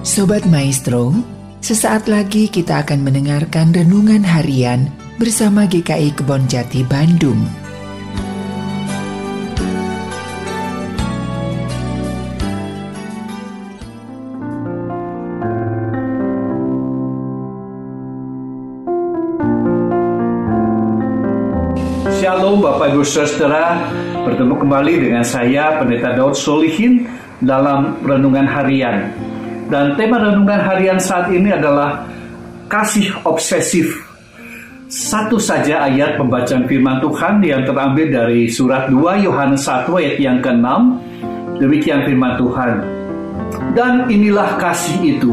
Sobat Maestro, sesaat lagi kita akan mendengarkan renungan harian bersama GKI Kebon Jati Bandung. Shalom Bapak Ibu Saudara, bertemu kembali dengan saya Pendeta Daud Solihin dalam renungan harian. Dan tema renungan harian saat ini adalah kasih obsesif. Satu saja ayat pembacaan firman Tuhan yang terambil dari surat 2 Yohanes 1 ayat yang ke-6. Demikian firman Tuhan. Dan inilah kasih itu,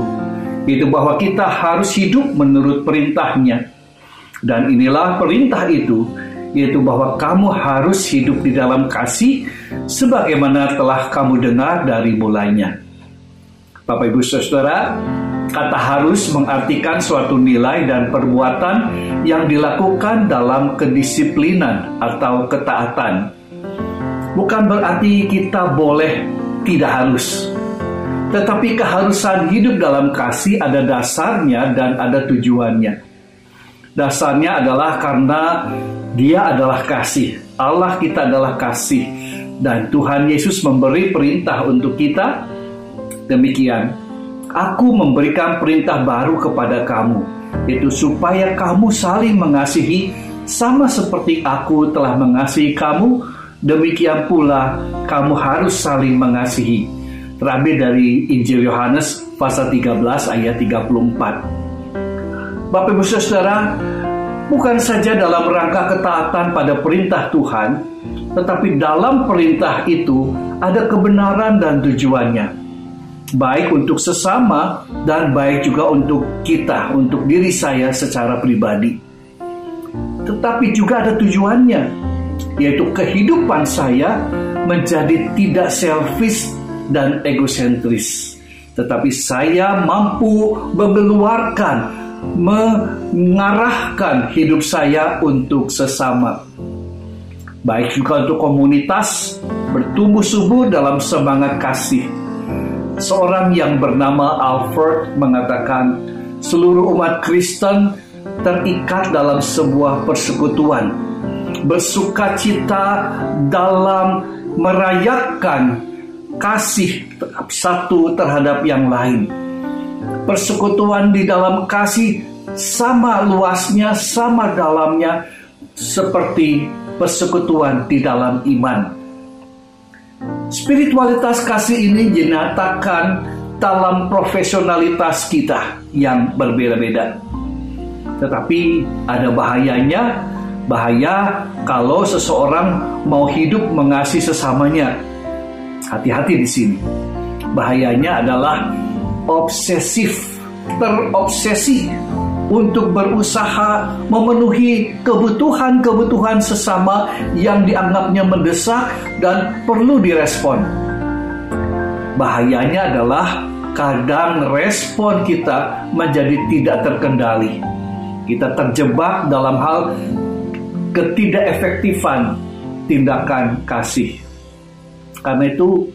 itu bahwa kita harus hidup menurut perintahnya. Dan inilah perintah itu, yaitu bahwa kamu harus hidup di dalam kasih sebagaimana telah kamu dengar dari mulainya. Bapak Ibu Saudara, kata harus mengartikan suatu nilai dan perbuatan yang dilakukan dalam kedisiplinan atau ketaatan. Bukan berarti kita boleh tidak harus. Tetapi keharusan hidup dalam kasih ada dasarnya dan ada tujuannya. Dasarnya adalah karena dia adalah kasih. Allah kita adalah kasih. Dan Tuhan Yesus memberi perintah untuk kita. Demikian, aku memberikan perintah baru kepada kamu. Itu supaya kamu saling mengasihi sama seperti aku telah mengasihi kamu. Demikian pula kamu harus saling mengasihi. Terambil dari Injil Yohanes pasal 13 ayat 34. Bapak Ibu Saudara, bukan saja dalam rangka ketaatan pada perintah Tuhan, tetapi dalam perintah itu ada kebenaran dan tujuannya. Baik untuk sesama dan baik juga untuk kita, untuk diri saya secara pribadi. Tetapi juga ada tujuannya, yaitu kehidupan saya menjadi tidak selfish dan egosentris. Tetapi saya mampu mengeluarkan mengarahkan hidup saya untuk sesama. Baik juga untuk komunitas bertumbuh subur dalam semangat kasih. Seorang yang bernama Alfred mengatakan seluruh umat Kristen terikat dalam sebuah persekutuan. Bersuka cita dalam merayakan kasih satu terhadap yang lain persekutuan di dalam kasih sama luasnya, sama dalamnya seperti persekutuan di dalam iman. Spiritualitas kasih ini dinyatakan dalam profesionalitas kita yang berbeda-beda. Tetapi ada bahayanya, bahaya kalau seseorang mau hidup mengasihi sesamanya. Hati-hati di sini. Bahayanya adalah obsesif, terobsesi untuk berusaha memenuhi kebutuhan-kebutuhan sesama yang dianggapnya mendesak dan perlu direspon. Bahayanya adalah kadang respon kita menjadi tidak terkendali. Kita terjebak dalam hal ketidakefektifan tindakan kasih. Karena itu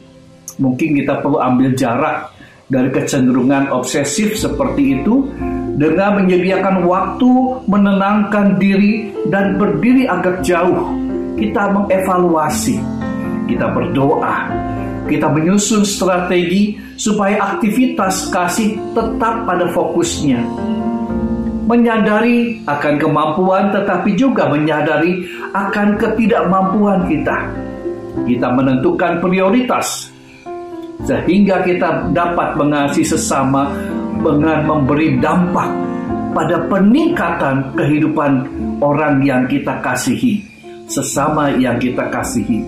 mungkin kita perlu ambil jarak dari kecenderungan obsesif seperti itu dengan menyediakan waktu menenangkan diri dan berdiri agak jauh kita mengevaluasi. Kita berdoa. Kita menyusun strategi supaya aktivitas kasih tetap pada fokusnya. Menyadari akan kemampuan tetapi juga menyadari akan ketidakmampuan kita. Kita menentukan prioritas sehingga kita dapat mengasihi sesama dengan memberi dampak pada peningkatan kehidupan orang yang kita kasihi, sesama yang kita kasihi.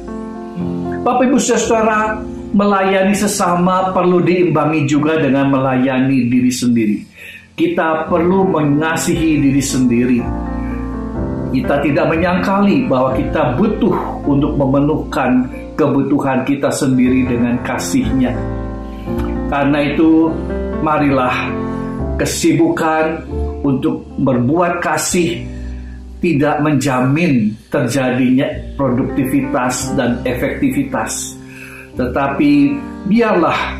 Bapak Ibu Saudara, melayani sesama perlu diimbangi juga dengan melayani diri sendiri. Kita perlu mengasihi diri sendiri. Kita tidak menyangkali bahwa kita butuh untuk memenuhkan kebutuhan kita sendiri dengan kasihnya. Karena itu, marilah kesibukan untuk berbuat kasih tidak menjamin terjadinya produktivitas dan efektivitas. Tetapi biarlah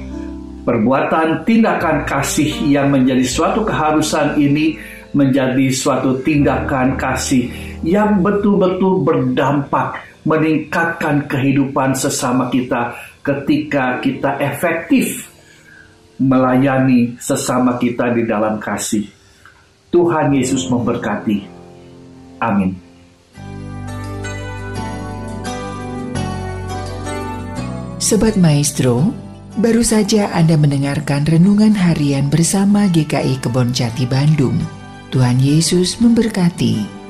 perbuatan tindakan kasih yang menjadi suatu keharusan ini menjadi suatu tindakan kasih yang betul-betul berdampak meningkatkan kehidupan sesama kita ketika kita efektif melayani sesama kita di dalam kasih. Tuhan Yesus memberkati. Amin. Sobat Maestro, baru saja Anda mendengarkan renungan harian bersama GKI Kebon Jati Bandung. Tuhan Yesus memberkati.